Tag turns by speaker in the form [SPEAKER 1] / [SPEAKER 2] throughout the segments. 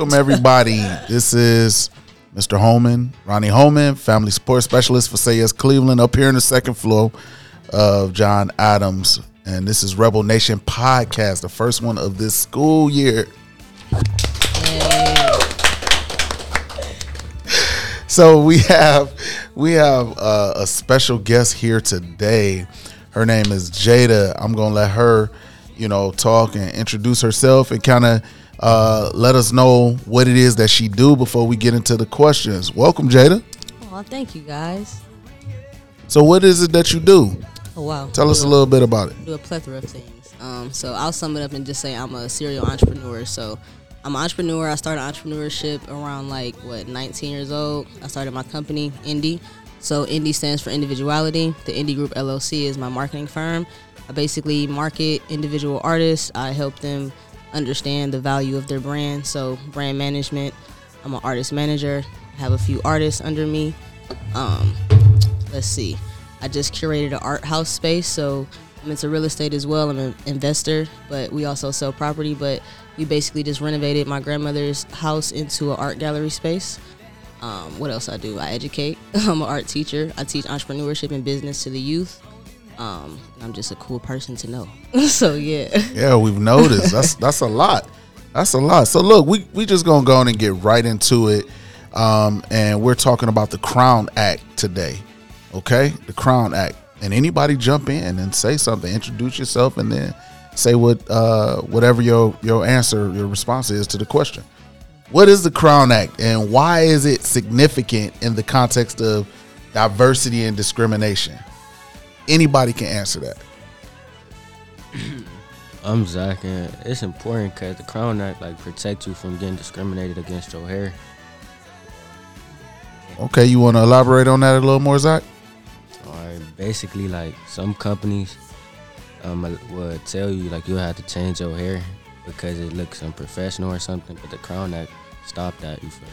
[SPEAKER 1] Welcome everybody. this is Mr. Holman, Ronnie Holman, family support specialist for Say Yes Cleveland, up here in the second floor of John Adams, and this is Rebel Nation podcast, the first one of this school year. So we have we have uh, a special guest here today. Her name is Jada. I'm gonna let her, you know, talk and introduce herself and kind of uh, let us know what it is that she do before we get into the questions. Welcome, Jada.
[SPEAKER 2] Oh, thank you guys.
[SPEAKER 1] So, what is it that you do?
[SPEAKER 2] Oh wow.
[SPEAKER 1] Tell us a little bit about it.
[SPEAKER 2] Do a plethora of things. Um, so I'll sum it up and just say I'm a serial entrepreneur. So I'm an entrepreneur. I started entrepreneurship around like what 19 years old. I started my company, Indie. So Indie stands for individuality. The Indie Group LLC is my marketing firm. I basically market individual artists. I help them understand the value of their brand. So brand management. I'm an artist manager. I have a few artists under me. Um, let's see. I just curated an art house space, so I'm into real estate as well. I'm an investor, but we also sell property. But we basically just renovated my grandmother's house into an art gallery space. Um, what else I do? I educate. I'm an art teacher. I teach entrepreneurship and business to the youth. Um, I'm just a cool person to know. so yeah.
[SPEAKER 1] Yeah, we've noticed. That's that's a lot. That's a lot. So look, we we just gonna go on and get right into it. Um, and we're talking about the Crown Act today. Okay, the Crown Act. And anybody jump in and say something, introduce yourself, and then say what uh, whatever your your answer, your response is to the question. What is the Crown Act, and why is it significant in the context of diversity and discrimination? Anybody can answer that.
[SPEAKER 3] I'm Zach, and it's important because the Crown Act like protects you from getting discriminated against your hair.
[SPEAKER 1] Okay, you want to elaborate on that a little more, Zach?
[SPEAKER 3] Or basically, like some companies um will tell you like you have to change your hair because it looks unprofessional or something, but the Crown Act stopped that. You feel?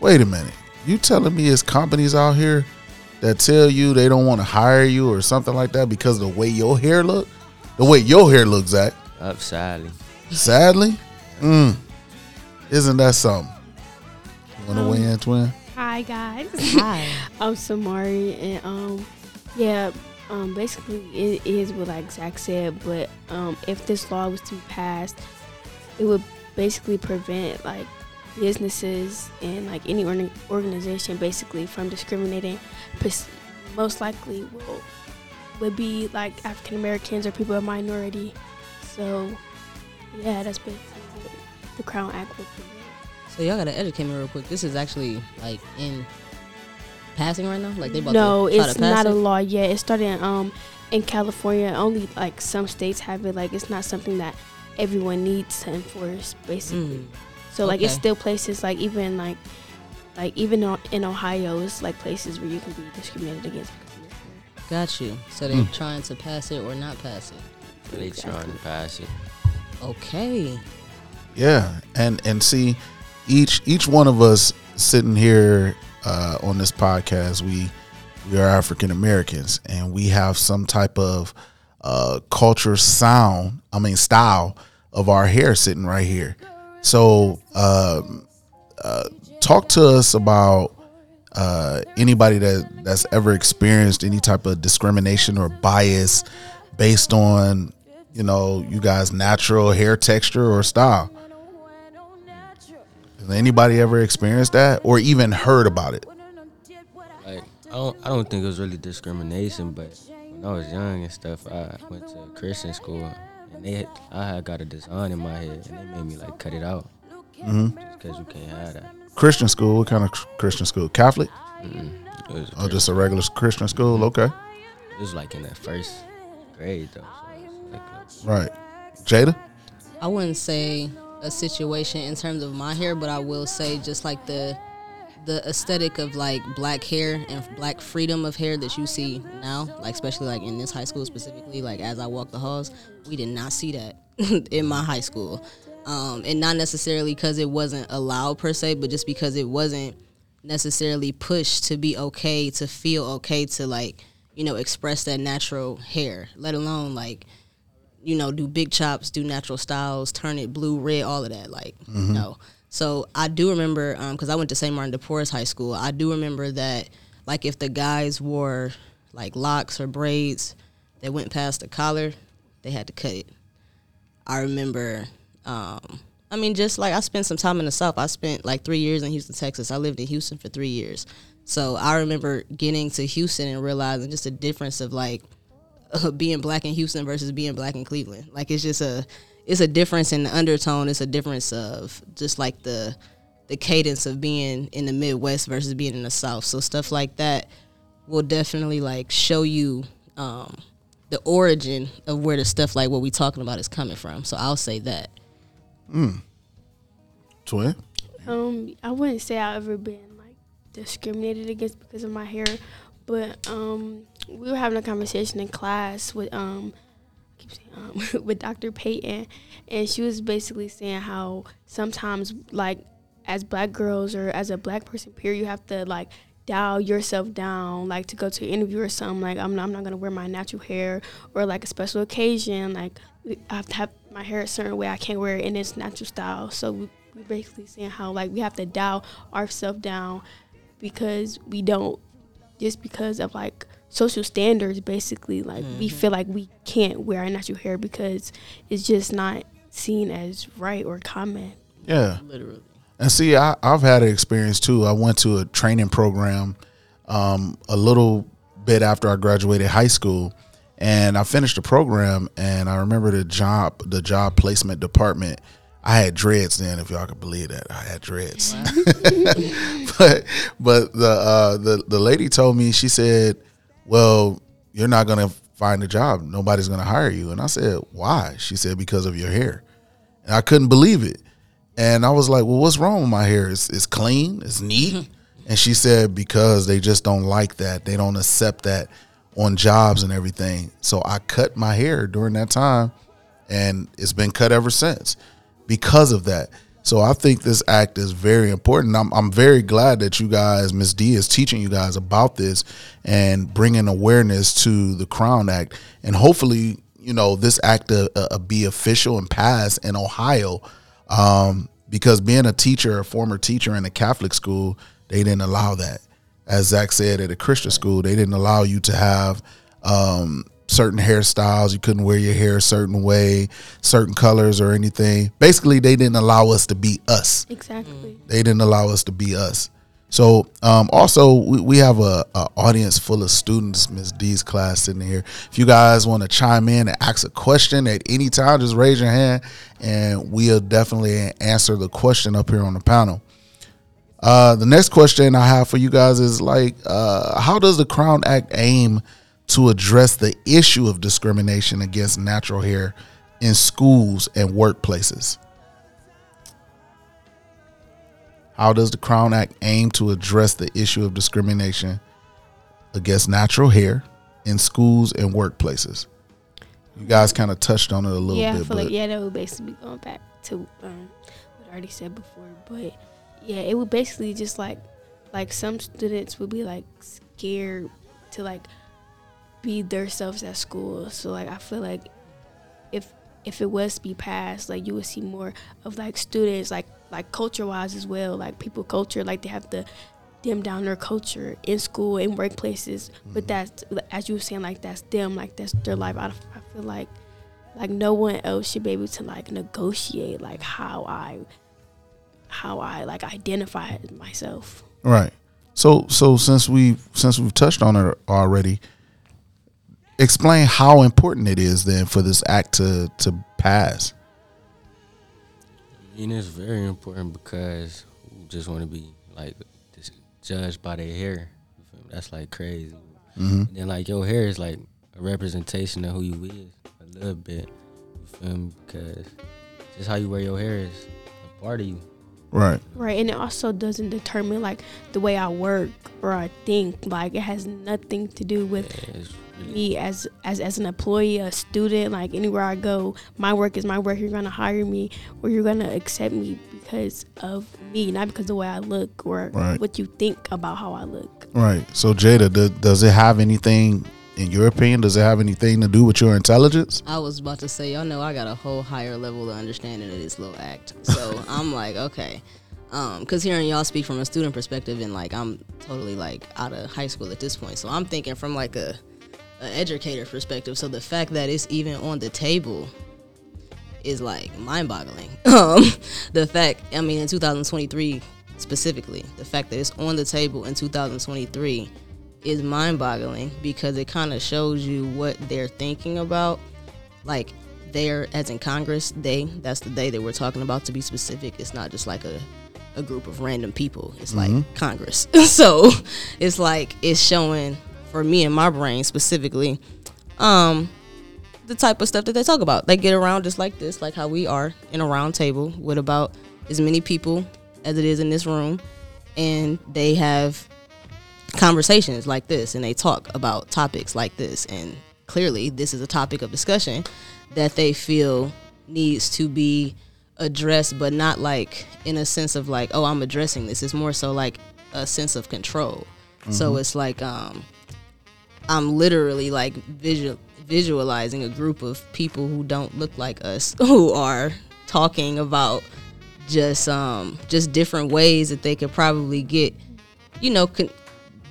[SPEAKER 1] Wait a minute. You telling me it's companies out here that tell you they don't want to hire you or something like that because of the way your hair look? The way your hair looks, Zach.
[SPEAKER 3] Up sadly.
[SPEAKER 1] Sadly? Mm. Isn't that something? You want to
[SPEAKER 4] Um,
[SPEAKER 1] weigh in, twin?
[SPEAKER 4] Hi guys.
[SPEAKER 2] Hi.
[SPEAKER 4] I'm Samari and um yeah, um basically it is what like Zach said, but um if this law was to be passed, it would basically prevent like businesses and like any organ- organization basically from discriminating pers- most likely will would be like African Americans or people of minority. So yeah, that's basically what the Crown Act would.
[SPEAKER 2] So y'all gotta educate me real quick. This is actually like in passing right now. Like they about
[SPEAKER 4] no,
[SPEAKER 2] to try
[SPEAKER 4] it's
[SPEAKER 2] to pass
[SPEAKER 4] not
[SPEAKER 2] it?
[SPEAKER 4] a law yet. It started in, um in California. Only like some states have it. Like it's not something that everyone needs to enforce. Basically,
[SPEAKER 2] Mm.
[SPEAKER 4] so like it's still places like even like like even in Ohio, it's like places where you can be discriminated against because of your hair.
[SPEAKER 2] Got you. So they're
[SPEAKER 1] Mm.
[SPEAKER 2] trying to pass it or not pass it.
[SPEAKER 3] They trying to pass it.
[SPEAKER 2] Okay.
[SPEAKER 1] Yeah, and and see, each each one of us sitting here uh, on this podcast, we we are African Americans, and we have some type of uh, culture, sound. I mean, style of our hair sitting right here. So, um, uh, talk to us about uh, anybody that that's ever experienced any type of discrimination or bias based on you know you guys natural hair texture or style? Has anybody ever experienced that or even heard about it?
[SPEAKER 3] Like I don't, I don't think it was really discrimination, but when I was young and stuff, I went to Christian school, and they, I had got a design in my head, and they made me like cut it out,
[SPEAKER 1] hmm
[SPEAKER 3] just because you can't have that.
[SPEAKER 1] Christian school what kind of christian school catholic
[SPEAKER 3] Mm-mm. It was,
[SPEAKER 1] or oh, just a regular christian school mm-hmm. okay
[SPEAKER 3] it was like in that first grade though. So like,
[SPEAKER 1] right jada
[SPEAKER 2] I wouldn't say a situation in terms of my hair, but I will say just like the the aesthetic of like black hair and black freedom of hair that you see now, like especially like in this high school specifically, like as I walk the halls, we did not see that in my high school. Um, and not necessarily because it wasn't allowed per se, but just because it wasn't necessarily pushed to be okay, to feel okay, to like, you know, express that natural hair, let alone like you know, do big chops, do natural styles, turn it blue, red, all of that. Like, no. So I do remember, because I went to St. Martin de Porres High School, I do remember that, like, if the guys wore like locks or braids that went past the collar, they had to cut it. I remember, um, I mean, just like I spent some time in the South. I spent like three years in Houston, Texas. I lived in Houston for three years. So I remember getting to Houston and realizing just the difference of like uh, being black in Houston versus being black in Cleveland. Like it's just a, it's a difference in the undertone. It's a difference of just like the, the cadence of being in the Midwest versus being in the South. So stuff like that will definitely like show you um, the origin of where the stuff like what we talking about is coming from. So I'll say that.
[SPEAKER 1] Twin.
[SPEAKER 4] Um, I wouldn't say I've ever been like discriminated against because of my hair, but um, we were having a conversation in class with um, keep saying um, with Dr. Payton, and she was basically saying how sometimes like as black girls or as a black person, period, you have to like dial yourself down, like to go to an interview or something. Like I'm not, I'm not gonna wear my natural hair or like a special occasion. Like I have to have my hair a certain way. I can't wear it in its natural style. So we, we basically saying how like we have to dial ourselves down because we don't just because of like social standards. Basically, like we feel like we can't wear our natural hair because it's just not seen as right or common.
[SPEAKER 1] Yeah.
[SPEAKER 2] Literally.
[SPEAKER 1] And see, I, I've had an experience too. I went to a training program um, a little bit after I graduated high school, and I finished the program. And I remember the job, the job placement department. I had dreads then, if y'all could believe that. I had dreads. but but the uh, the the lady told me she said, "Well, you're not gonna find a job. Nobody's gonna hire you." And I said, "Why?" She said, "Because of your hair." And I couldn't believe it. And I was like, "Well, what's wrong with my hair? It's, it's clean, it's neat." and she said, "Because they just don't like that. They don't accept that on jobs and everything." So I cut my hair during that time, and it's been cut ever since because of that. So I think this act is very important. I'm, I'm very glad that you guys, Miss D, is teaching you guys about this and bringing awareness to the Crown Act, and hopefully, you know, this act uh, uh, be official and pass in Ohio. Um, because being a teacher, a former teacher in a Catholic school, they didn't allow that. As Zach said, at a Christian school, they didn't allow you to have um, certain hairstyles. You couldn't wear your hair a certain way, certain colors or anything. Basically, they didn't allow us to be us.
[SPEAKER 4] Exactly.
[SPEAKER 1] They didn't allow us to be us. So, um, also, we, we have a, a audience full of students, Miss D's class sitting here. If you guys want to chime in and ask a question at any time, just raise your hand and we'll definitely answer the question up here on the panel. Uh, the next question I have for you guys is like, uh, how does the Crown Act aim to address the issue of discrimination against natural hair in schools and workplaces? How does the Crown Act aim to address the issue of discrimination against natural hair in schools and workplaces? You guys kind of touched on it a little
[SPEAKER 4] yeah, I feel like yeah, that would basically be going back to um, what I already said before. But yeah, it would basically just like like some students would be like scared to like be themselves at school. So like I feel like if if it was to be passed, like you would see more of like students like like culture wise as well, like people culture, like they have to dim down their culture in school in workplaces. But mm-hmm. that's as you were saying, like that's them, like that's their life. I, I feel like like no one else should be able to like negotiate like how I how I like identify myself.
[SPEAKER 1] Right. So so since we since we've touched on it already, explain how important it is then for this act to to pass.
[SPEAKER 3] I mean, it's very important because we just want to be like just judged by their hair. You feel me? That's like crazy.
[SPEAKER 1] Mhm.
[SPEAKER 3] And then like your hair is like a representation of who you is a little bit. You feel me? Because just how you wear your hair is a part of you.
[SPEAKER 1] Right.
[SPEAKER 4] Right, and it also doesn't determine like the way I work or I think. Like it has nothing to do with
[SPEAKER 3] Yeah,
[SPEAKER 4] me as as as an employee, a student. Like anywhere I go, my work is my work. You're gonna hire me or you're gonna accept me because of me, not because of the way I look or
[SPEAKER 1] Right.
[SPEAKER 4] what you think about how I look.
[SPEAKER 1] Right. So Jada, do, does it have anything in your opinion, does it have anything to do with your intelligence?
[SPEAKER 2] I was about to say, y'all know I got a whole higher level of understanding of this little act. So I'm like, okay. Um, cause hearing y'all speak from a student perspective and like I'm totally like out of high school at this point. So I'm thinking from like a, a educator perspective. So the fact that it's even on the table is like mind boggling. Um, the fact, I mean, in 2023 specifically, the fact that it's on the table in 2023 is mind boggling because it kind of shows you what they're thinking about. Like, they're, as in Congress, they, that's the day that we're talking about to be specific. It's not just like a, a group of random people, it's like Congress. so it's like, it's showing for me and my brain specifically, um, the type of stuff that they talk about. They get around just like this, like how we are in a round table with about as many people as it is in this room, and they have conversations like this, and they talk about topics like this, and clearly this is a topic of discussion that they feel needs to be addressed, but not like in a sense of like, oh, I'm addressing this. It's more so like a sense of control. So it's like um, I'm literally like visual visualizing a group of people who don't look like us who are talking about just um just different ways that they could probably get you know con-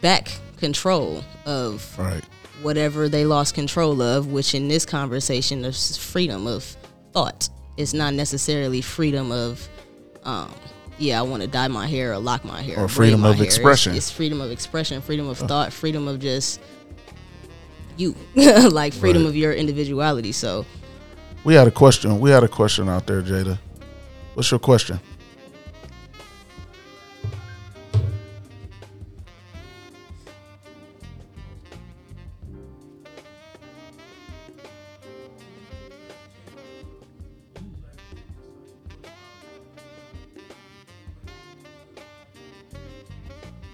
[SPEAKER 2] back control of
[SPEAKER 1] Right.
[SPEAKER 2] whatever they lost control of which in this conversation is freedom of thought it's not necessarily freedom of um yeah, I want to dye my hair or lock my hair
[SPEAKER 1] Or freedom of
[SPEAKER 2] hair. It's-
[SPEAKER 1] expression.
[SPEAKER 2] It's, freedom of expression, freedom of thought, freedom of just you, like freedom
[SPEAKER 1] Right.
[SPEAKER 2] of your individuality. So
[SPEAKER 1] We had a question. We had a question out there, Jada. What's your question?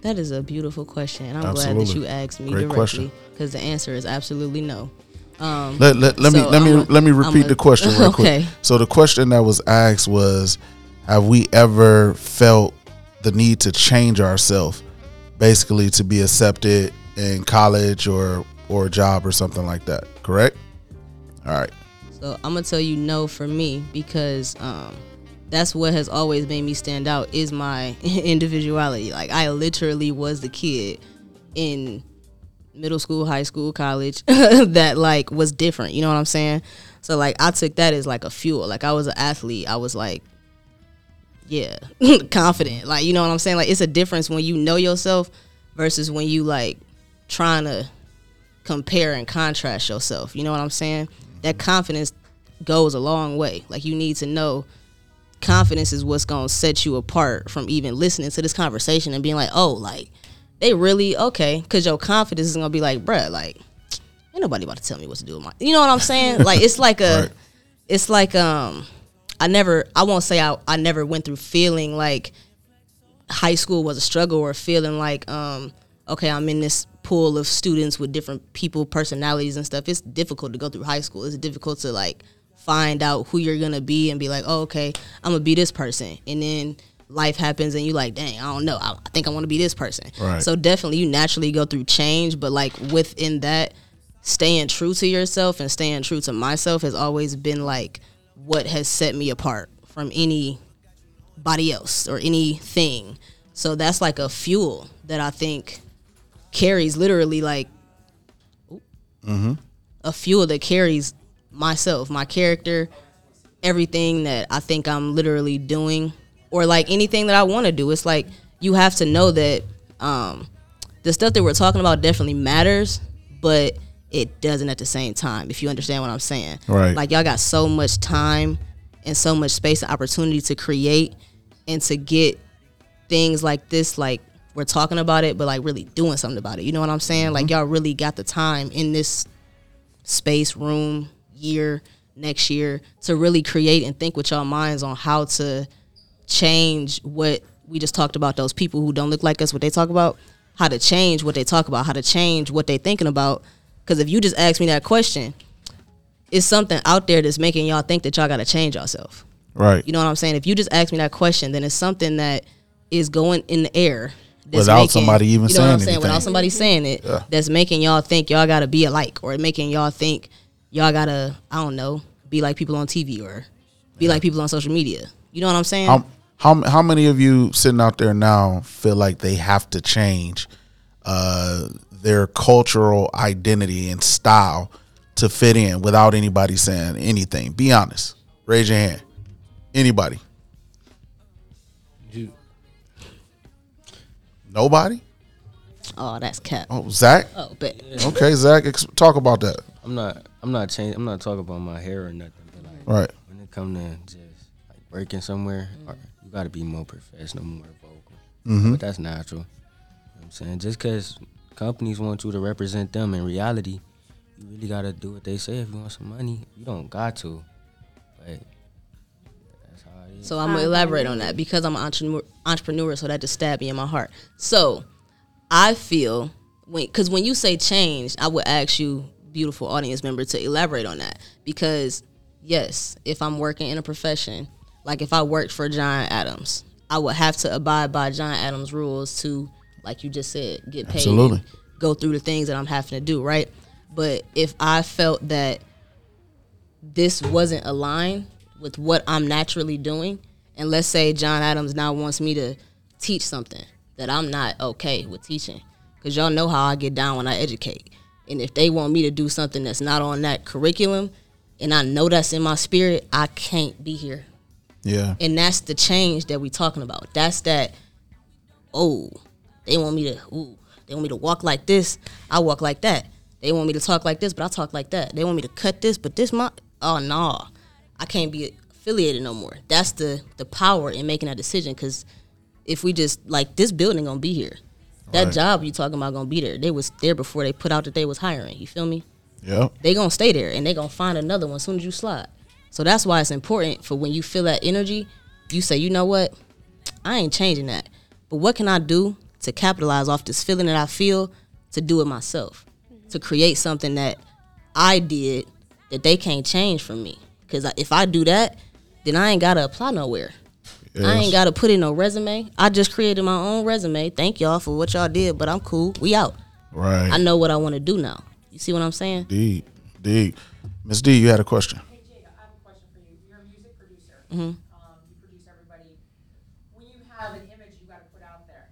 [SPEAKER 2] That is a beautiful question, and I'm glad that you asked me
[SPEAKER 1] Great
[SPEAKER 2] directly because the answer is absolutely no. Um,
[SPEAKER 1] Let, let, let me let me
[SPEAKER 2] I'm a-
[SPEAKER 1] let me repeat
[SPEAKER 2] a-
[SPEAKER 1] the question real
[SPEAKER 2] Okay.
[SPEAKER 1] quick. So the question that was asked was, have we ever felt the need to change ourselves, basically to be accepted in college or or a job or something like that? Correct. All right.
[SPEAKER 2] So I'm gonna tell you no for me because um, that's what has always made me stand out is my individuality. Like I literally was the kid in middle school, high school, college that like was different. You know what I'm saying? So like I took that as like a fuel. Like I was an athlete. I was like, yeah, confident. Like you know what I'm saying? Like it's a difference when you know yourself versus when you like trying to compare and contrast yourself. You know what I'm saying? That mm-hmm. confidence goes a long way. Like you need to know confidence is what's gonna set you apart from even listening to this conversation and being like, oh, like they really okay, because your confidence is gonna be like, bruh, like ain't nobody about to tell me what to do with my. You know what I'm saying? like it's like a,
[SPEAKER 1] Right.
[SPEAKER 2] it's like um, I never, I won't say I, I never went through feeling like high school was a struggle or feeling like um okay i'm in this pool of students with different people personalities and stuff it's difficult to go through high school it's difficult to like find out who you're gonna be and be like oh okay i'm gonna be this person and then life happens and you like dang i don't know i, I think i want to be this person
[SPEAKER 1] Right.
[SPEAKER 2] so definitely you naturally go through change but like within that staying true to yourself and staying true to myself has always been like what has set me apart from anybody else or anything. So that's like a fuel that I think carries literally like mm-hmm. a fuel that carries myself, my character, everything that I think I'm literally doing, or like anything that I want to do. It's like you have to know that um, the stuff that we're talking about definitely matters, but it doesn't at the same time. If you understand what I'm saying,
[SPEAKER 1] Right.
[SPEAKER 2] Like y'all got so much time and so much space and opportunity to create and to get things like this like we're talking about it but like really doing something about it you know what i'm saying like y'all really got the time in this space room year next year to really create and think with y'all minds on how to change what we just talked about those people who don't look like us what they talk about how to change what they talk about how to change what they're thinking about because if you just ask me that question it's something out there that's making y'all think that y'all got to change yourself
[SPEAKER 1] Right.
[SPEAKER 2] you know what I'm saying? If you just ask me that question, then it's something that is going in the air
[SPEAKER 1] Without somebody even
[SPEAKER 2] you know
[SPEAKER 1] saying
[SPEAKER 2] what I'm saying?
[SPEAKER 1] anything.
[SPEAKER 2] Without somebody saying it,
[SPEAKER 1] Yeah.
[SPEAKER 2] that's making y'all think y'all gotta be alike, or making y'all think y'all gotta, I don't know, be like people on TV or be like people on social media. You know what I'm saying?
[SPEAKER 1] How, how how many of you sitting out there now feel like they have to change uh, their cultural identity and style to fit in without anybody saying anything? Be honest. Raise your hand. Anybody?
[SPEAKER 3] You,
[SPEAKER 1] Nobody?
[SPEAKER 2] oh, that's cap.
[SPEAKER 1] Oh, Zach.
[SPEAKER 2] Oh, bet.
[SPEAKER 1] Okay, Zach, ex- talk about that.
[SPEAKER 3] I'm not. I'm not changing. I'm not talking about my hair or nothing. But like,
[SPEAKER 1] Right.
[SPEAKER 3] when it come to just like working somewhere, or you got to be more professional, more vocal.
[SPEAKER 1] Mm-hmm.
[SPEAKER 3] But that's natural. You know what I'm saying just because companies want you to represent them in reality, you really got to do what they say. If you want some money, you don't got to. But that's how it is.
[SPEAKER 2] So I'm gonna elaborate on that because I'm an entrepreneur, entrepreneur, so that just stabbed me in my heart. So I feel when because when you say change, I would ask you, beautiful audience member, to elaborate on that because yes, if I'm working in a profession, like if I worked for John Adams, I would have to abide by John Adams rules to, like you just said, get paid,
[SPEAKER 1] Absolutely.
[SPEAKER 2] go through the things that I'm having to do, right? But if I felt that this wasn't aligned with what I'm naturally doing, and let's say John Adams now wants me to teach something that I'm not okay with teaching, because y'all know how I get down when I educate. And if they want me to do something that's not on that curriculum, and I know that's in my spirit, I can't be here.
[SPEAKER 1] Yeah.
[SPEAKER 2] And that's the change that we're talking about. That's that. Oh, they want me to. Ooh, they want me to walk like this. I walk like that. They want me to talk like this, but I talk like that. They want me to cut this, but this my. Oh no, I can't be affiliated no more. That's the the power in making that decision. Because if we just like this building gonna be here, that
[SPEAKER 1] Right.
[SPEAKER 2] job you talking about gonna be there. They was there before they put out that they was hiring. You feel me?
[SPEAKER 1] Yep.
[SPEAKER 2] they gonna stay there and they gonna find another one as soon as you slide. So that's why it's important for when you feel that energy, you say, you know what, I ain't changing that. But what can I do to capitalize off this feeling that I feel to do it myself, to create something that I did that they can't change from me? Because if I do that, then I ain't gotta apply nowhere. I ain't gotta put in no resume. I just created my own resume. Thank y'all for what y'all did, but I'm cool. We out.
[SPEAKER 1] Right.
[SPEAKER 2] I know what I want to do now. You see what I'm saying?
[SPEAKER 1] D. D. Miss D, you had a question.
[SPEAKER 5] Hey Jake, I have a question for you. You're a music producer.
[SPEAKER 2] Mm-hmm.
[SPEAKER 5] Um, you produce everybody. When you have an image you got to put out there,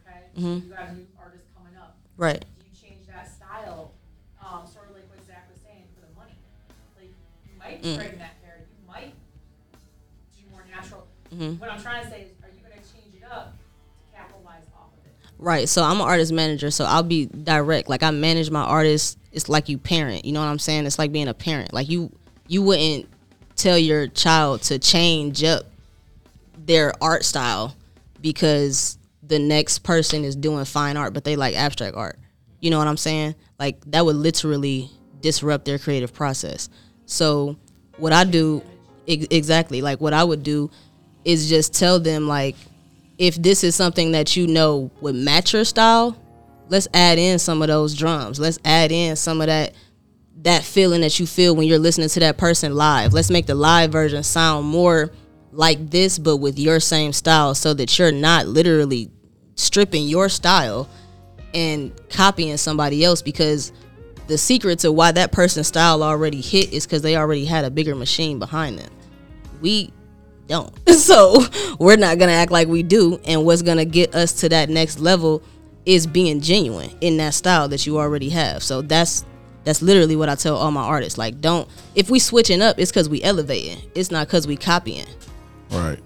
[SPEAKER 5] okay?
[SPEAKER 2] Mm-hmm.
[SPEAKER 5] You got a new artist coming up.
[SPEAKER 2] Right.
[SPEAKER 5] Do you change that style, um, sort of like what Zach was saying for the money? Like you might
[SPEAKER 2] Mm.
[SPEAKER 5] straighten
[SPEAKER 2] Mm-hmm.
[SPEAKER 5] What I'm trying to say is, are you going to change it up to capitalize off of it?
[SPEAKER 2] Right. So I'm an artist manager, so I'll be direct. Like I manage my artists. It's like you parent. You know what I'm saying? It's like being a parent. Like you you wouldn't tell your child to change up their art style because the next person is doing fine art but they like abstract art. You know what I'm saying? Like that would literally disrupt their creative process. So what I do ex- exactly like what I would do is just tell them like if this is something that you know would match your style, let's add in some of those drums. Let's add in some of that that feeling that you feel when you're listening to that person live. Let's make the live version sound more like this but with your same style so that you're not literally stripping your style and copying somebody else because the secret to why that person's style already hit is because they already had a bigger machine behind them. We don't. So we're not gonna act like we do. And what's gonna get us to that next level is being genuine in that style that you already have. So that's that's literally what I tell all my artists. Like, don't if we switching up, it's because we elevating. It's not because we copying.
[SPEAKER 1] Right.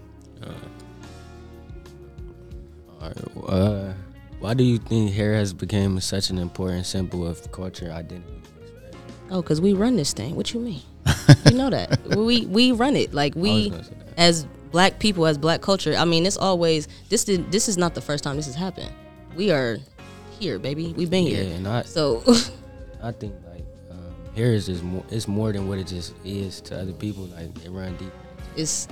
[SPEAKER 3] All right, uh, why do you think hair has become such an important symbol of culture identity?
[SPEAKER 2] Oh, because we run this thing. What you mean? you know that we we run it like
[SPEAKER 3] I was
[SPEAKER 2] we
[SPEAKER 3] gonna say that.
[SPEAKER 2] As black people as black culture. I mean, it's always this. Did, this is not the first time this has happened. We are here, baby. We've been
[SPEAKER 3] Yeah,
[SPEAKER 2] here.
[SPEAKER 3] and I,
[SPEAKER 2] So
[SPEAKER 3] I think like um, hair is just more. It's more than what it just is to other people. Like it run deep.
[SPEAKER 2] it's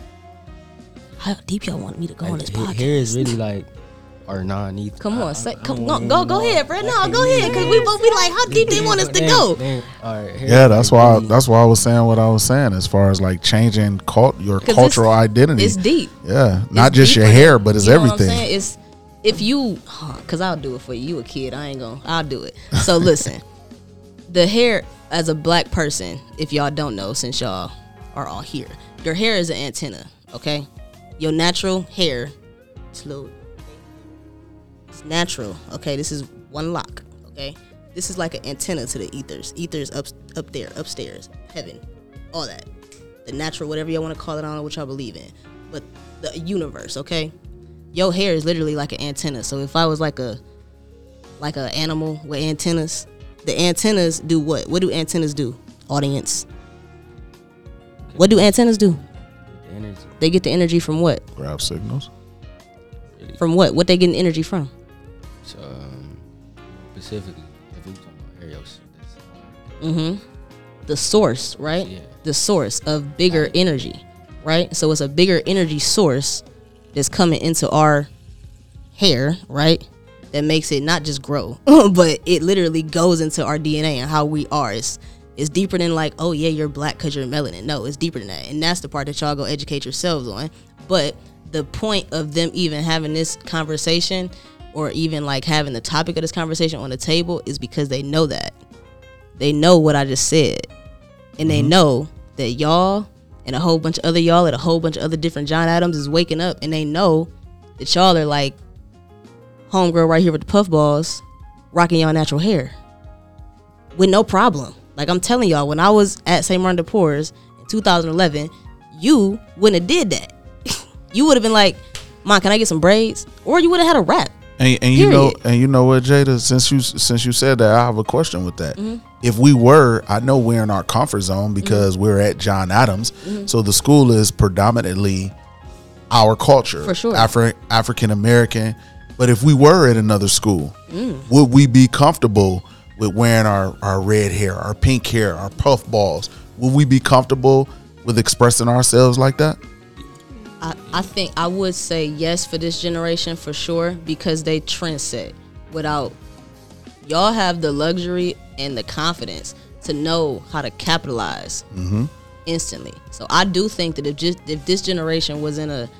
[SPEAKER 2] how deep y'all want me to go on this podcast.
[SPEAKER 3] hair is really like our non-ether.
[SPEAKER 2] Come on,
[SPEAKER 3] I-
[SPEAKER 2] say, come
[SPEAKER 3] don't
[SPEAKER 2] go, go, go ahead, bro. No, go ahead, cause we both be like, how deep they want us to go.
[SPEAKER 3] they- all right,
[SPEAKER 1] Yeah, that's why.
[SPEAKER 3] really-
[SPEAKER 1] That's why I was saying what I was saying as far as like changing cult your
[SPEAKER 2] 'Cause
[SPEAKER 1] cultural
[SPEAKER 2] it's-
[SPEAKER 1] identity.
[SPEAKER 2] It's deep.
[SPEAKER 1] yeah, not
[SPEAKER 2] It's
[SPEAKER 1] just your hair, but it's
[SPEAKER 2] you know what I'm
[SPEAKER 1] everything.
[SPEAKER 2] saying? It's if you, cause I'll do it for you. You a kid, I ain't gonna. I'll do it. So listen, the hair as a black person, if y'all don't know, since y'all are all here, your hair is an antenna. Okay, your natural hair, it's little, it's natural. Okay, this is one lock. Okay, this is like an antenna to the ethers. Ethers up up there, upstairs, heaven, all that. The natural, whatever y'all want to call it, I don't know what y'all believe in, but the universe. Okay, your hair is literally like an antenna. So if I was like a like an animal with antennas, the antennas do what? What do antennas do? Audience. What do antennas do?
[SPEAKER 3] Energy.
[SPEAKER 2] They get the energy from what?
[SPEAKER 1] Grab signals.
[SPEAKER 2] From what? What they getting energy from?
[SPEAKER 3] So, um, specifically, if we talking about uh,
[SPEAKER 2] Mm-hmm. The source, right?
[SPEAKER 3] Yeah.
[SPEAKER 2] The source of bigger energy, right? So it's a bigger energy source that's coming into our hair, right? That makes it not just grow, but it literally goes into our DNA and how we are. It's, it's deeper than like, oh yeah, you're black because you're melanin. No, it's deeper than that, and that's the part that y'all go educate yourselves on. But the point of them even having this conversation, or even like having the topic of this conversation on the table, is because they know that they know what I just said. And they mm-hmm. know that y'all and a whole bunch of other y'all and a whole bunch of other different John Adams is waking up and they know that y'all are like homegirl right here with the puffballs rocking y'all natural hair with no problem. Like I'm telling y'all, when I was at St. Martin de Porres in 2011, you wouldn't have did that. you would have been like, Mom, can I get some braids? Or you would have had a wrap.
[SPEAKER 1] And, and you know, and you know what, Jada? Since you since you said that, I have a question with that.
[SPEAKER 2] Mm-hmm.
[SPEAKER 1] If we were, I know we're in our comfort zone because we're at John Adams,
[SPEAKER 2] Mm-hmm.
[SPEAKER 1] so the school is predominantly our culture,
[SPEAKER 2] For sure.
[SPEAKER 1] Afri- African American. But if we were at another school,
[SPEAKER 2] Mm.
[SPEAKER 1] would we be comfortable with wearing our our red hair, our pink hair, our puff balls? Would we be comfortable with expressing ourselves like that?
[SPEAKER 2] I, I think I would say yes for this generation for sure because they trend set without y'all have the luxury and the confidence to know how to capitalize instantly. So I do think that if just if this generation was in a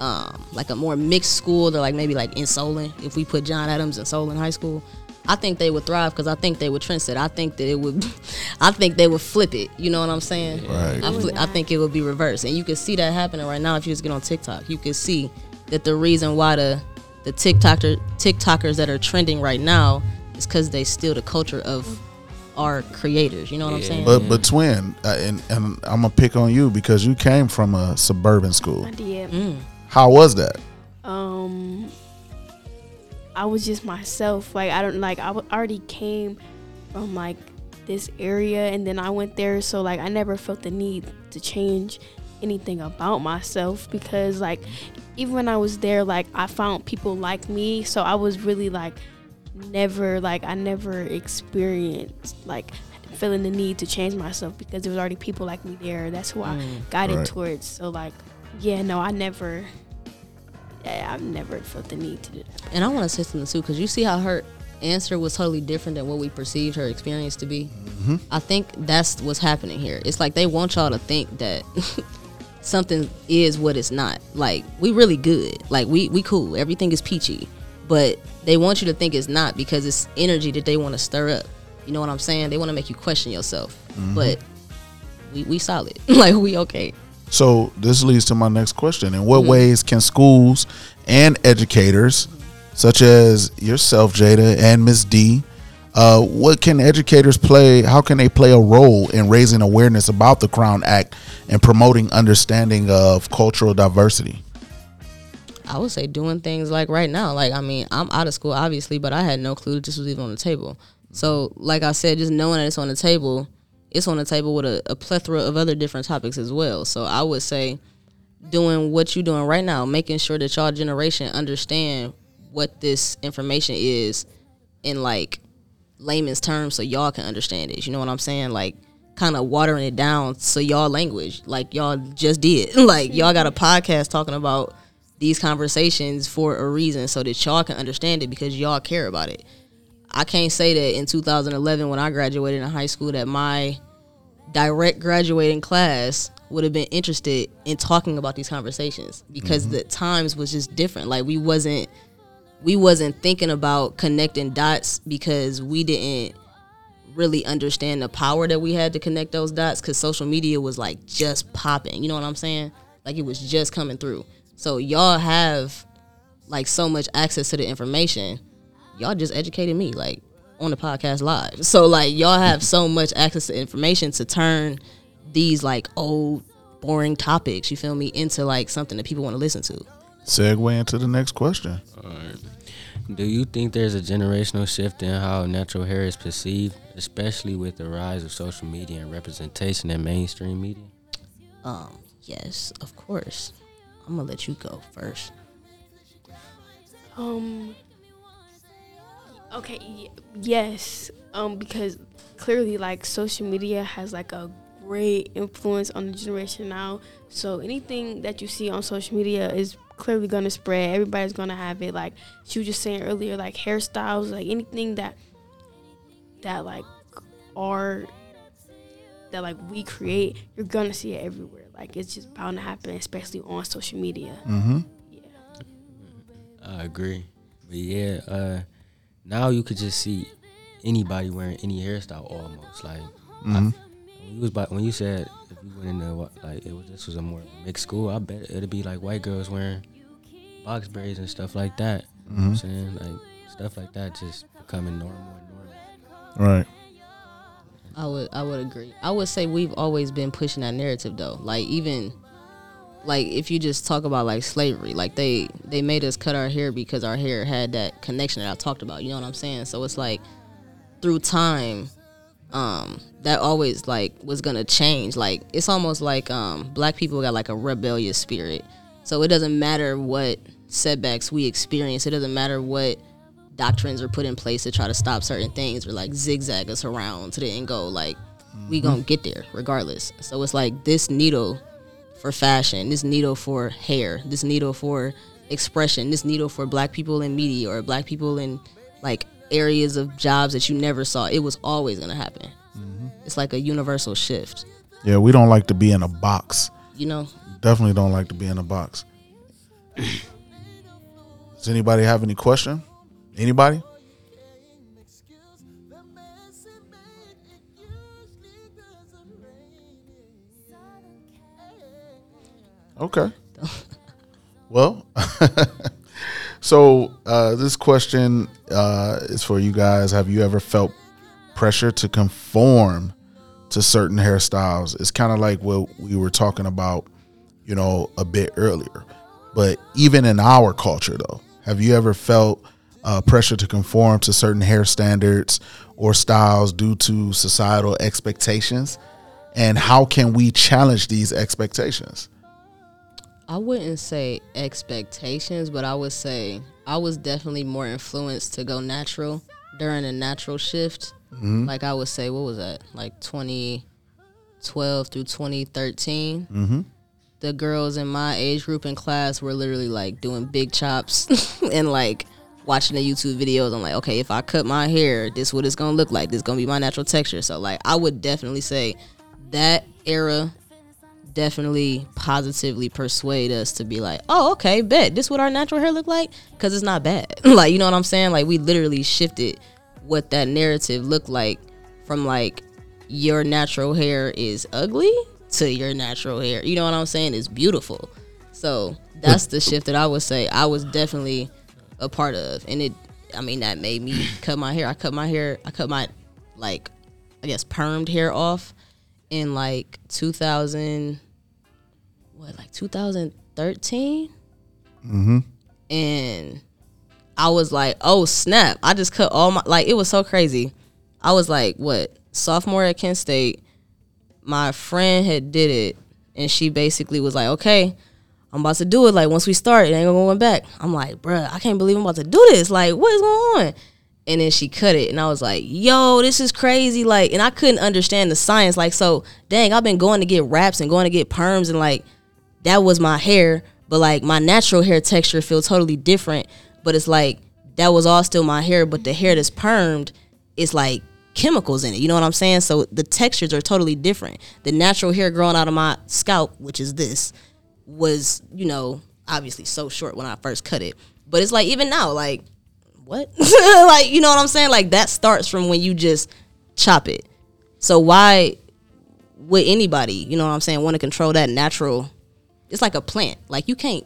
[SPEAKER 2] um, like a more mixed school, or like maybe like in Solon, if we put John Adams in Solon High School, I think they would thrive because I think they would trend set. I think that it would, I think they would flip it. You know what I'm saying?
[SPEAKER 1] Right.
[SPEAKER 2] I, fli- I think it would be reversed, and you can see that happening right now if you just get on TikTok. You can see that the reason why the the TikToker TikTokers that are trending right now is because they steal the culture of our creators. You know what I'm
[SPEAKER 3] Yeah.
[SPEAKER 2] saying?
[SPEAKER 1] But but twin, uh, and and I'm gonna pick on you because you came from a suburban school.
[SPEAKER 4] I did.
[SPEAKER 2] Mm.
[SPEAKER 1] How was that?
[SPEAKER 4] Um, I was just myself. Like I don't like I w- already came from like this area, and then I went there, so like I never felt the need to change anything about myself because like even when I was there, like I found people like me, so I was really like never like I never experienced like feeling the need to change myself because there was already people like me there. That's who I mm, guided
[SPEAKER 1] Right.
[SPEAKER 4] towards. So like, yeah, no, I never, I've never felt the need to do that.
[SPEAKER 2] And I want to say something too, because you see how her answer was totally different than what we perceived her experience to be. Mm-hmm. I think that's what's happening here. It's like they want y'all to think that something is what it's not. Like we really good. Like we we cool. Everything is peachy, but they want you to think it's not because it's energy that they want to stir up. You know what I'm saying? They want to make you question yourself. Mm-hmm. But we we solid. like we okay.
[SPEAKER 1] So this leads to my next question: In what ways can schools and educators, such as yourself, Jada, and Miss D, uh, what can educators play? How can they play a role in raising awareness about the Crown Act and promoting understanding of cultural diversity?
[SPEAKER 2] I would say doing things like right now. Like I mean, I'm out of school obviously, but I had no clue that this was even on the table. So like I said, just knowing that it's on the table, it's on the table with a, a plethora of other different topics as well. So I would say doing what you're doing right now, making sure that y'all generation understand what this information is in like layman's terms so y'all can understand it. You know what I'm saying? Like kind of watering it down so y'all language like y'all just did. like y'all got a podcast talking about these conversations for a reason so that y'all can understand it because y'all care about it. I can't say that in 2011 when I graduated in high school that my direct graduating class would have been interested in talking about these conversations because mm-hmm. the times was just different. Like we wasn't we wasn't thinking about connecting dots because we didn't really understand the power that we had to connect those dots because social media was like just popping. You know what I'm saying? Like it was just coming through. So y'all have like so much access to the information. Y'all just educated me like on the podcast live. So like y'all have so much access to information to turn these like old boring topics, you feel me, into like something that people want to listen to.
[SPEAKER 1] Segue into the next question. All right.
[SPEAKER 3] Do you think there's a generational shift in how natural hair is perceived, especially with the rise of social media and representation in mainstream media?
[SPEAKER 2] Um, yes, of course. I'm gonna let you go first.
[SPEAKER 4] Um. Okay. Y- yes. Um. Because clearly, like, social media has like a great influence on the generation now. So anything that you see on social media is clearly gonna spread. Everybody's gonna have it. Like she was just saying earlier, like hairstyles, like anything that that like are that like we create, you're gonna see it everywhere. Like it's just bound to happen, especially on social media.
[SPEAKER 1] Mm-hmm.
[SPEAKER 4] Yeah.
[SPEAKER 3] I agree. But yeah, uh, now you could just see anybody wearing any hairstyle almost. Like
[SPEAKER 1] Mhm.
[SPEAKER 3] when you was by, when you said if you went in there like it was this was a more mixed school, I bet it'd be like white girls wearing box braids and stuff like that. You know what I'm saying? Like stuff like that just becoming normal and normal.
[SPEAKER 1] Right.
[SPEAKER 2] I would I would agree. I would say we've always been pushing that narrative though. Like even like if you just talk about like slavery, like they they made us cut our hair because our hair had that connection that I talked about. You know what I'm saying? So it's like through time, um, that always like was gonna change. Like it's almost like um black people got like a rebellious spirit. So it doesn't matter what setbacks we experience, it doesn't matter what doctrines are put in place to try to stop certain things or like zigzag us around to the end goal. Like we gonna get there regardless. So it's like this needle for fashion, this needle for hair, this needle for expression, this needle for black people in media or black people in like areas of jobs that you never saw. It was always gonna happen. Mm-hmm. It's like a universal shift.
[SPEAKER 1] Yeah, we don't like to be in a box.
[SPEAKER 2] You know?
[SPEAKER 1] Definitely don't like to be in a box. Does anybody have any question? Anybody? Okay. well, so uh, this question uh, is for you guys. Have you ever felt pressure to conform to certain hairstyles? It's kind of like what we were talking about, you know, a bit earlier. But even in our culture, though, have you ever felt uh, pressure to conform to certain hair standards or styles due to societal expectations? And how can we challenge these expectations?
[SPEAKER 2] I wouldn't say expectations, but I would say I was definitely more influenced to go natural during a natural shift. Like I would say, what was that? Like 2012 through 2013.
[SPEAKER 1] Mm-hmm.
[SPEAKER 2] The girls in my age group in class were literally like doing big chops and like watching the YouTube videos. I'm like, okay, if I cut my hair, this what it's gonna look like. This gonna be my natural texture. So like, I would definitely say that era definitely positively persuade us to be like, oh, okay, bet this what our natural hair look like, because it's not bad. like, you know what I'm saying? Like, we literally shifted what that narrative looked like from like your natural hair is ugly to your natural hair. You know what I'm saying? It's beautiful. So that's the shift that I would say I was definitely a part of, and it. I mean, that made me cut my hair. I cut my hair. I cut my like, I guess, permed hair off in like 2000 what like 2013
[SPEAKER 1] Mm-hmm.
[SPEAKER 2] and i was like oh snap. I just cut all my like it was so crazy. I was like what sophomore at kent state my friend had did it. And she basically was like okay i'm about to do it. Like once we start it ain't gonna go back. I'm like bruh i can't believe i'm about to do this. Like what is going on and then she cut it. And i was like yo this is crazy. Like and i couldn't understand the science. Like so dang i've been going to get wraps and going to get perms and like that was my hair. But like my natural hair texture feels totally different. But it's like that was all still my hair. But the hair that's permed is like chemicals in it. You know what i'm saying? So the textures are totally different. The natural hair growing out of my scalp which is this was you know obviously so short when i first cut it. But it's like even now, like what? like you know what I'm saying? Like that starts from when you just chop it. So why would anybody, you know what I'm saying, want to control that natural? It's like a plant. Like you can't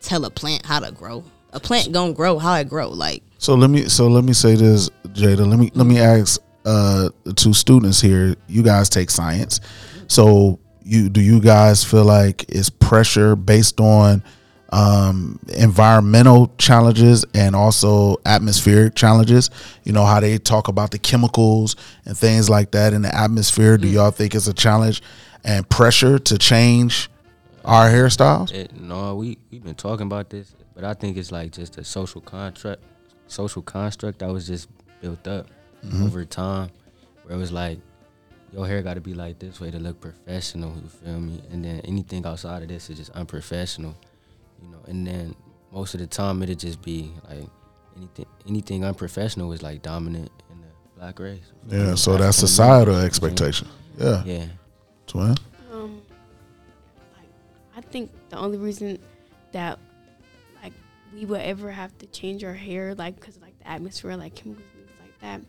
[SPEAKER 2] tell a plant how to grow. A plant gonna grow how it grow. Like
[SPEAKER 1] So let me so let me say this, Jada. Let me let me ask uh the two students here. You guys take science. So you do you guys feel like it's pressure based on um environmental challenges and also atmospheric challenges? You know how they talk about the chemicals and things like that in the atmosphere. Do mm. y'all think it's a challenge and pressure to change our hairstyles?
[SPEAKER 3] It, no, we we've been talking about this, but I think it's like just a social contract, social construct that was just built up mm-hmm. over time, where it was like your hair got to be like this way to look professional. You feel me? And then anything outside of this is just unprofessional, you know. And then most of the time it'd just be like anything anything unprofessional is like dominant in the black race. you feel
[SPEAKER 1] Yeah,
[SPEAKER 3] me?
[SPEAKER 1] so that's
[SPEAKER 3] African
[SPEAKER 1] societal
[SPEAKER 3] American, you feel me?
[SPEAKER 1] expectation. Yeah.
[SPEAKER 3] Yeah.
[SPEAKER 1] Twin.
[SPEAKER 4] Um, like I think the only reason that like we would ever have to change our hair, like, cause like the atmosphere, like chemicals things like that.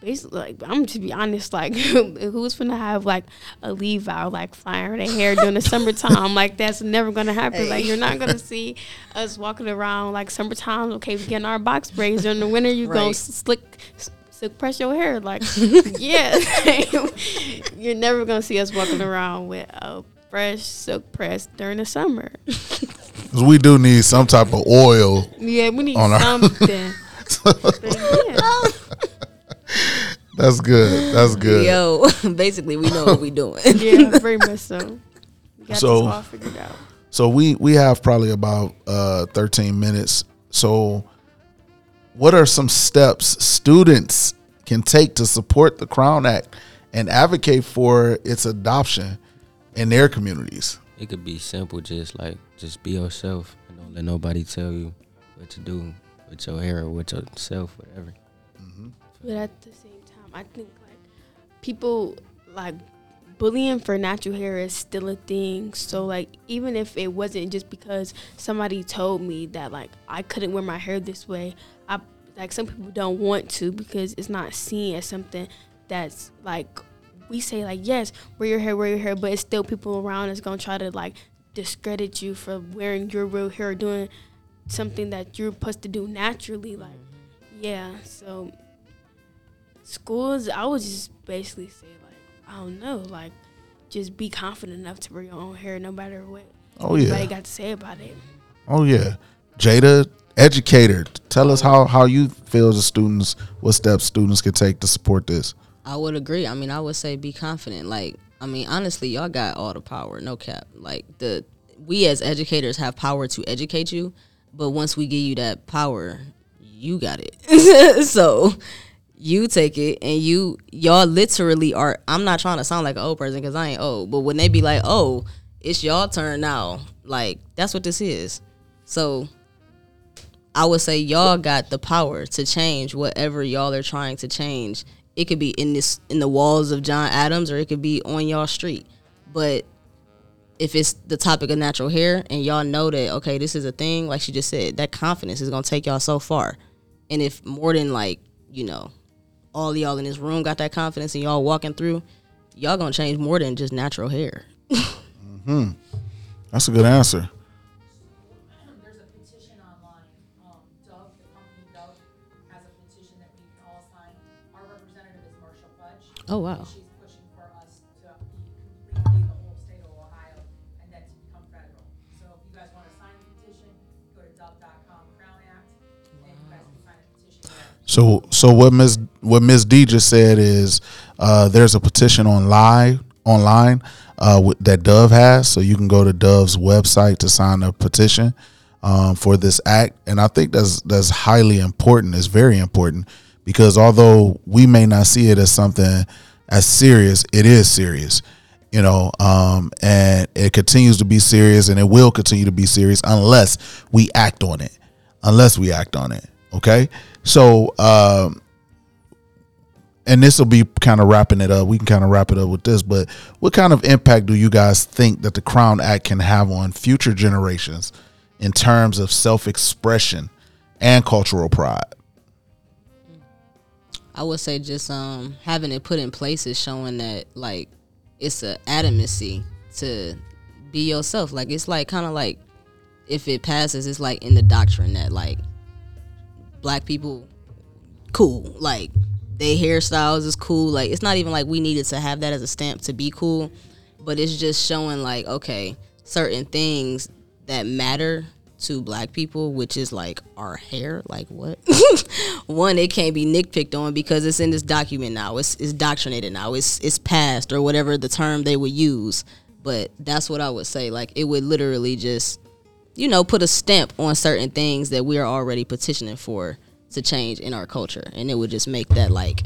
[SPEAKER 4] Basically, like I'm to be honest, like who's gonna have like a leave out like flying their hair during the summertime? Like that's never gonna happen. Like you're not gonna see us walking around like summertime. Okay, we getting our box braids during the winter. You go
[SPEAKER 2] Right.
[SPEAKER 4] slick. Silk press your hair like yeah you're never gonna see us walking around with a fresh silk press during the summer.
[SPEAKER 1] we do need some type of oil.
[SPEAKER 4] yeah we need
[SPEAKER 1] On our-
[SPEAKER 4] something But yeah.
[SPEAKER 1] That's good. That's good.
[SPEAKER 2] yo, basically we know what we're doing.
[SPEAKER 4] yeah very much so we got
[SPEAKER 1] So-
[SPEAKER 4] this all figured out
[SPEAKER 1] So we we have probably about uh 13 minutes. So what are some steps students can take to support the Crown Act and advocate for its adoption in their communities?
[SPEAKER 3] It could be simple, just like just be yourself and don't let nobody tell you what to do with your hair or with yourself, whatever.
[SPEAKER 4] but at the same time i think like people like bullying for natural hair is still a thing. So like even if it wasn't just because somebody told me that like i couldn't wear my hair this way i like some people don't want to because it's not seen as something that's like we say like yes wear your hair wear your hair but it's still people around that's gonna try to like discredit you for wearing your real hair doing something that you're supposed to do naturally like yeah so schools i would just basically say like i don't know like just be confident enough to wear your own hair no matter what
[SPEAKER 1] Oh
[SPEAKER 4] anybody got to say about it
[SPEAKER 1] Oh yeah. Jada, educator, tell us how how you feel as students, what steps students can take to support this.
[SPEAKER 2] I would agree. I mean, I would say be confident. Like, I mean, honestly, y'all got all the power, no cap. Like the we as educators have power to educate you, but once we give you that power, you got it. so you take it and you y'all literally are I'm not trying to sound like an old person because I ain't old, but when they be like, Oh, it's y'all turn now, like that's what this is. So I would say y'all got the power to change whatever y'all are trying to change. It could be in this in the walls of John Adams or it could be on y'all street. But if it's the topic of natural hair and y'all know that okay, this is a thing, like she just said, that confidence is gonna take y'all so far. And if more than like, you know, all of y'all in this room got that confidence and y'all walking through, y'all gonna change more than just natural hair.
[SPEAKER 1] That's a good answer.
[SPEAKER 5] There's a petition online. Um, Dove, the company Dove, has a petition that we can all sign. Our representative is Marcia Fudge.
[SPEAKER 2] Oh wow.
[SPEAKER 5] She's So
[SPEAKER 1] so what Miss what Miss D just said is uh, there's a petition online online uh, that Dove has, so you can go to Dove's website to sign a petition um, for this act, and I think that's that's highly important. It's very important because although we may not see it as something as serious, it is serious. You know, um, and it continues to be serious, and it will continue to be serious unless we act on it. Unless we act on it. Okay. So, um, and this will be kind of wrapping it up. We can kind of wrap it up with this, but what kind of impact do you guys think that the Crown Act can have on future generations in terms of self expression and cultural pride?
[SPEAKER 2] I would say just um having it put in place is showing that like it's a adamancy to be yourself. Like it's like kind of like if it passes, it's like in the doctrine that like black people cool. Like their hairstyles is cool. Like it's not even like we needed to have that as a stamp to be cool, but it's just showing like okay, certain things that matter to black people, which is like our hair. Like what? One, it can't be nitpicked on because it's in this document now. It's it's doctrinated now. It's it's passed or whatever the term they would use. But that's what I would say. Like it would literally just, you know, put a stamp on certain things that we are already petitioning for to change in our culture, and it would just make that like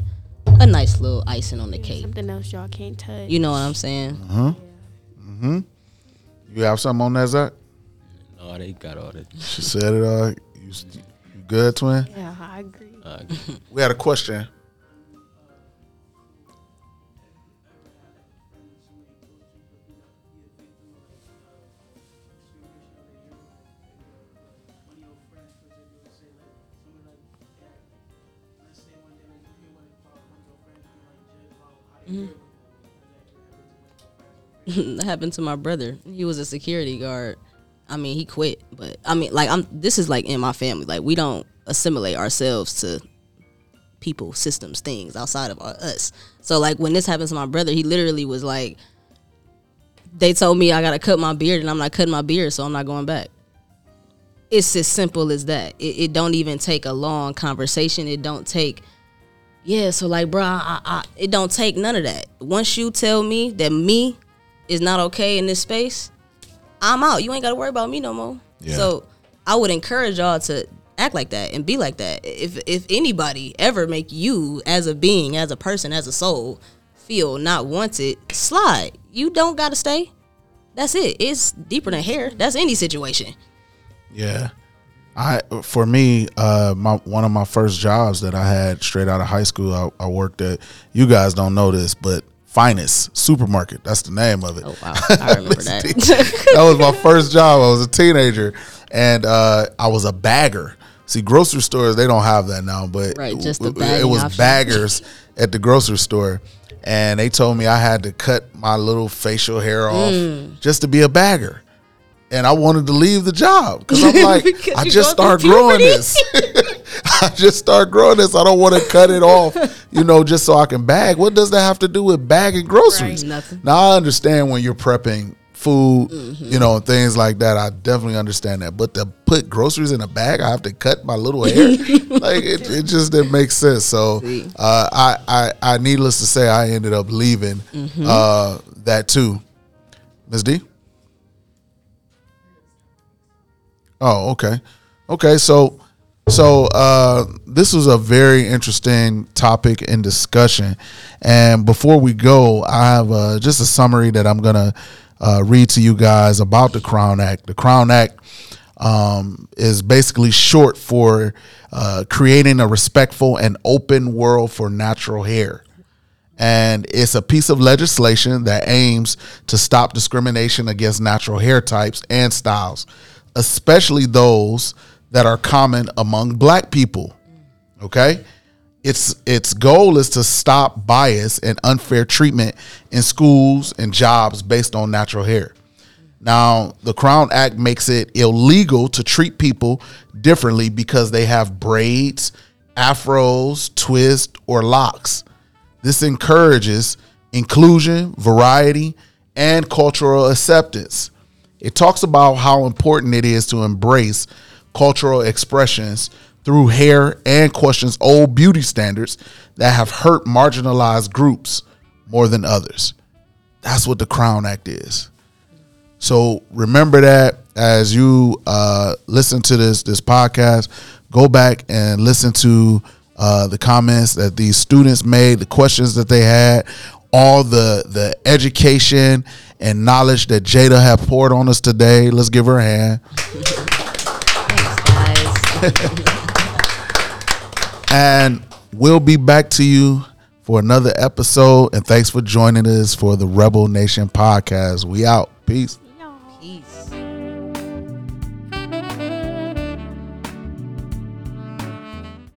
[SPEAKER 2] a nice little icing on the cake.
[SPEAKER 4] Something else y'all can't touch.
[SPEAKER 2] You know what I'm saying?
[SPEAKER 1] You have something on that, Zach?
[SPEAKER 3] No, they got all that.
[SPEAKER 1] She said it. all. you, you good, twin?
[SPEAKER 4] Yeah, I agree.
[SPEAKER 3] Uh,
[SPEAKER 1] We had a question. Mm-hmm.
[SPEAKER 2] that happened to my brother. He was a security guard. I mean, he quit, but I mean, like, I'm. This is like in my family. Like, we don't assimilate ourselves to people, systems, things outside of us. So, like, when this happened to my brother, he literally was like, "They told me I gotta cut my beard, and I'm not cutting my beard, so I'm not going back." It's as simple as that. It, it don't even take a long conversation. It don't take yeah, so like, bro, I, I, it don't take none of that. Once you tell me that me is not okay in this space, I'm out. You ain't got to worry about me no more.
[SPEAKER 1] Yeah.
[SPEAKER 2] So I would encourage y'all to act like that and be like that. If if anybody ever make you as a being, as a person, as a soul feel not wanted, slide. You don't got to stay. That's it. It's deeper than hair. That's any situation.
[SPEAKER 1] Yeah. I for me, uh, my one of my first jobs that I had straight out of high school, I, I worked at. You guys don't know this, but Finast Supermarket. That's the name of it.
[SPEAKER 2] Oh wow, I remember that.
[SPEAKER 1] that was my first job. I was a teenager, and uh, I was a bagger. See, grocery stores they don't have that now, but
[SPEAKER 2] Right, just the
[SPEAKER 1] it, was
[SPEAKER 2] option.
[SPEAKER 1] baggers at the grocery store, and they told me I had to cut my little facial hair off
[SPEAKER 2] Mm.
[SPEAKER 1] just to be a bagger. And I wanted to leave the job because I'm like, I just start growing this. I just start growing this. I don't want to cut it off, you know, just so I can bag. What does that have to do with bagging groceries?
[SPEAKER 2] Right. Nothing.
[SPEAKER 1] Now I understand when you're prepping food,
[SPEAKER 2] Mm-hmm.
[SPEAKER 1] you know, things like that. I definitely understand that. But to put groceries in a bag, I have to cut my little hair. like it, it just didn't make sense. So uh, I, I, I, needless to say, I ended up leaving
[SPEAKER 2] Mm-hmm.
[SPEAKER 1] uh, that too. Ms. D. Oh, okay, okay. So, so uh, this was a very interesting topic and discussion. And before we go, I have uh, just a summary that I'm gonna uh, read to you guys about the Crown Act. The Crown Act um, is basically short for uh, creating a respectful and open world for natural hair and it's a piece of legislation that aims to stop discrimination against natural hair types and styles, especially those that are common among black people. Okay? Its its goal is to stop bias and unfair treatment in schools and jobs based on natural hair. Now, the Crown Act makes it illegal to treat people differently because they have braids, afros, twists, or locks. This encourages inclusion, variety, and cultural acceptance. It talks about how important it is to embrace cultural expressions through hair and questions old beauty standards that have hurt marginalized groups more than others. That's what the Crown Act is. So remember that as you uh, listen to this this podcast, go back and listen to uh, the comments that these students made, the questions that they had, all the the education and knowledge that Jada have poured on us today. Let's give her a hand.
[SPEAKER 2] Thanks, guys.
[SPEAKER 1] And we'll be back to you for another episode. And thanks for joining us for the Rebel Nation podcast. We out. Peace.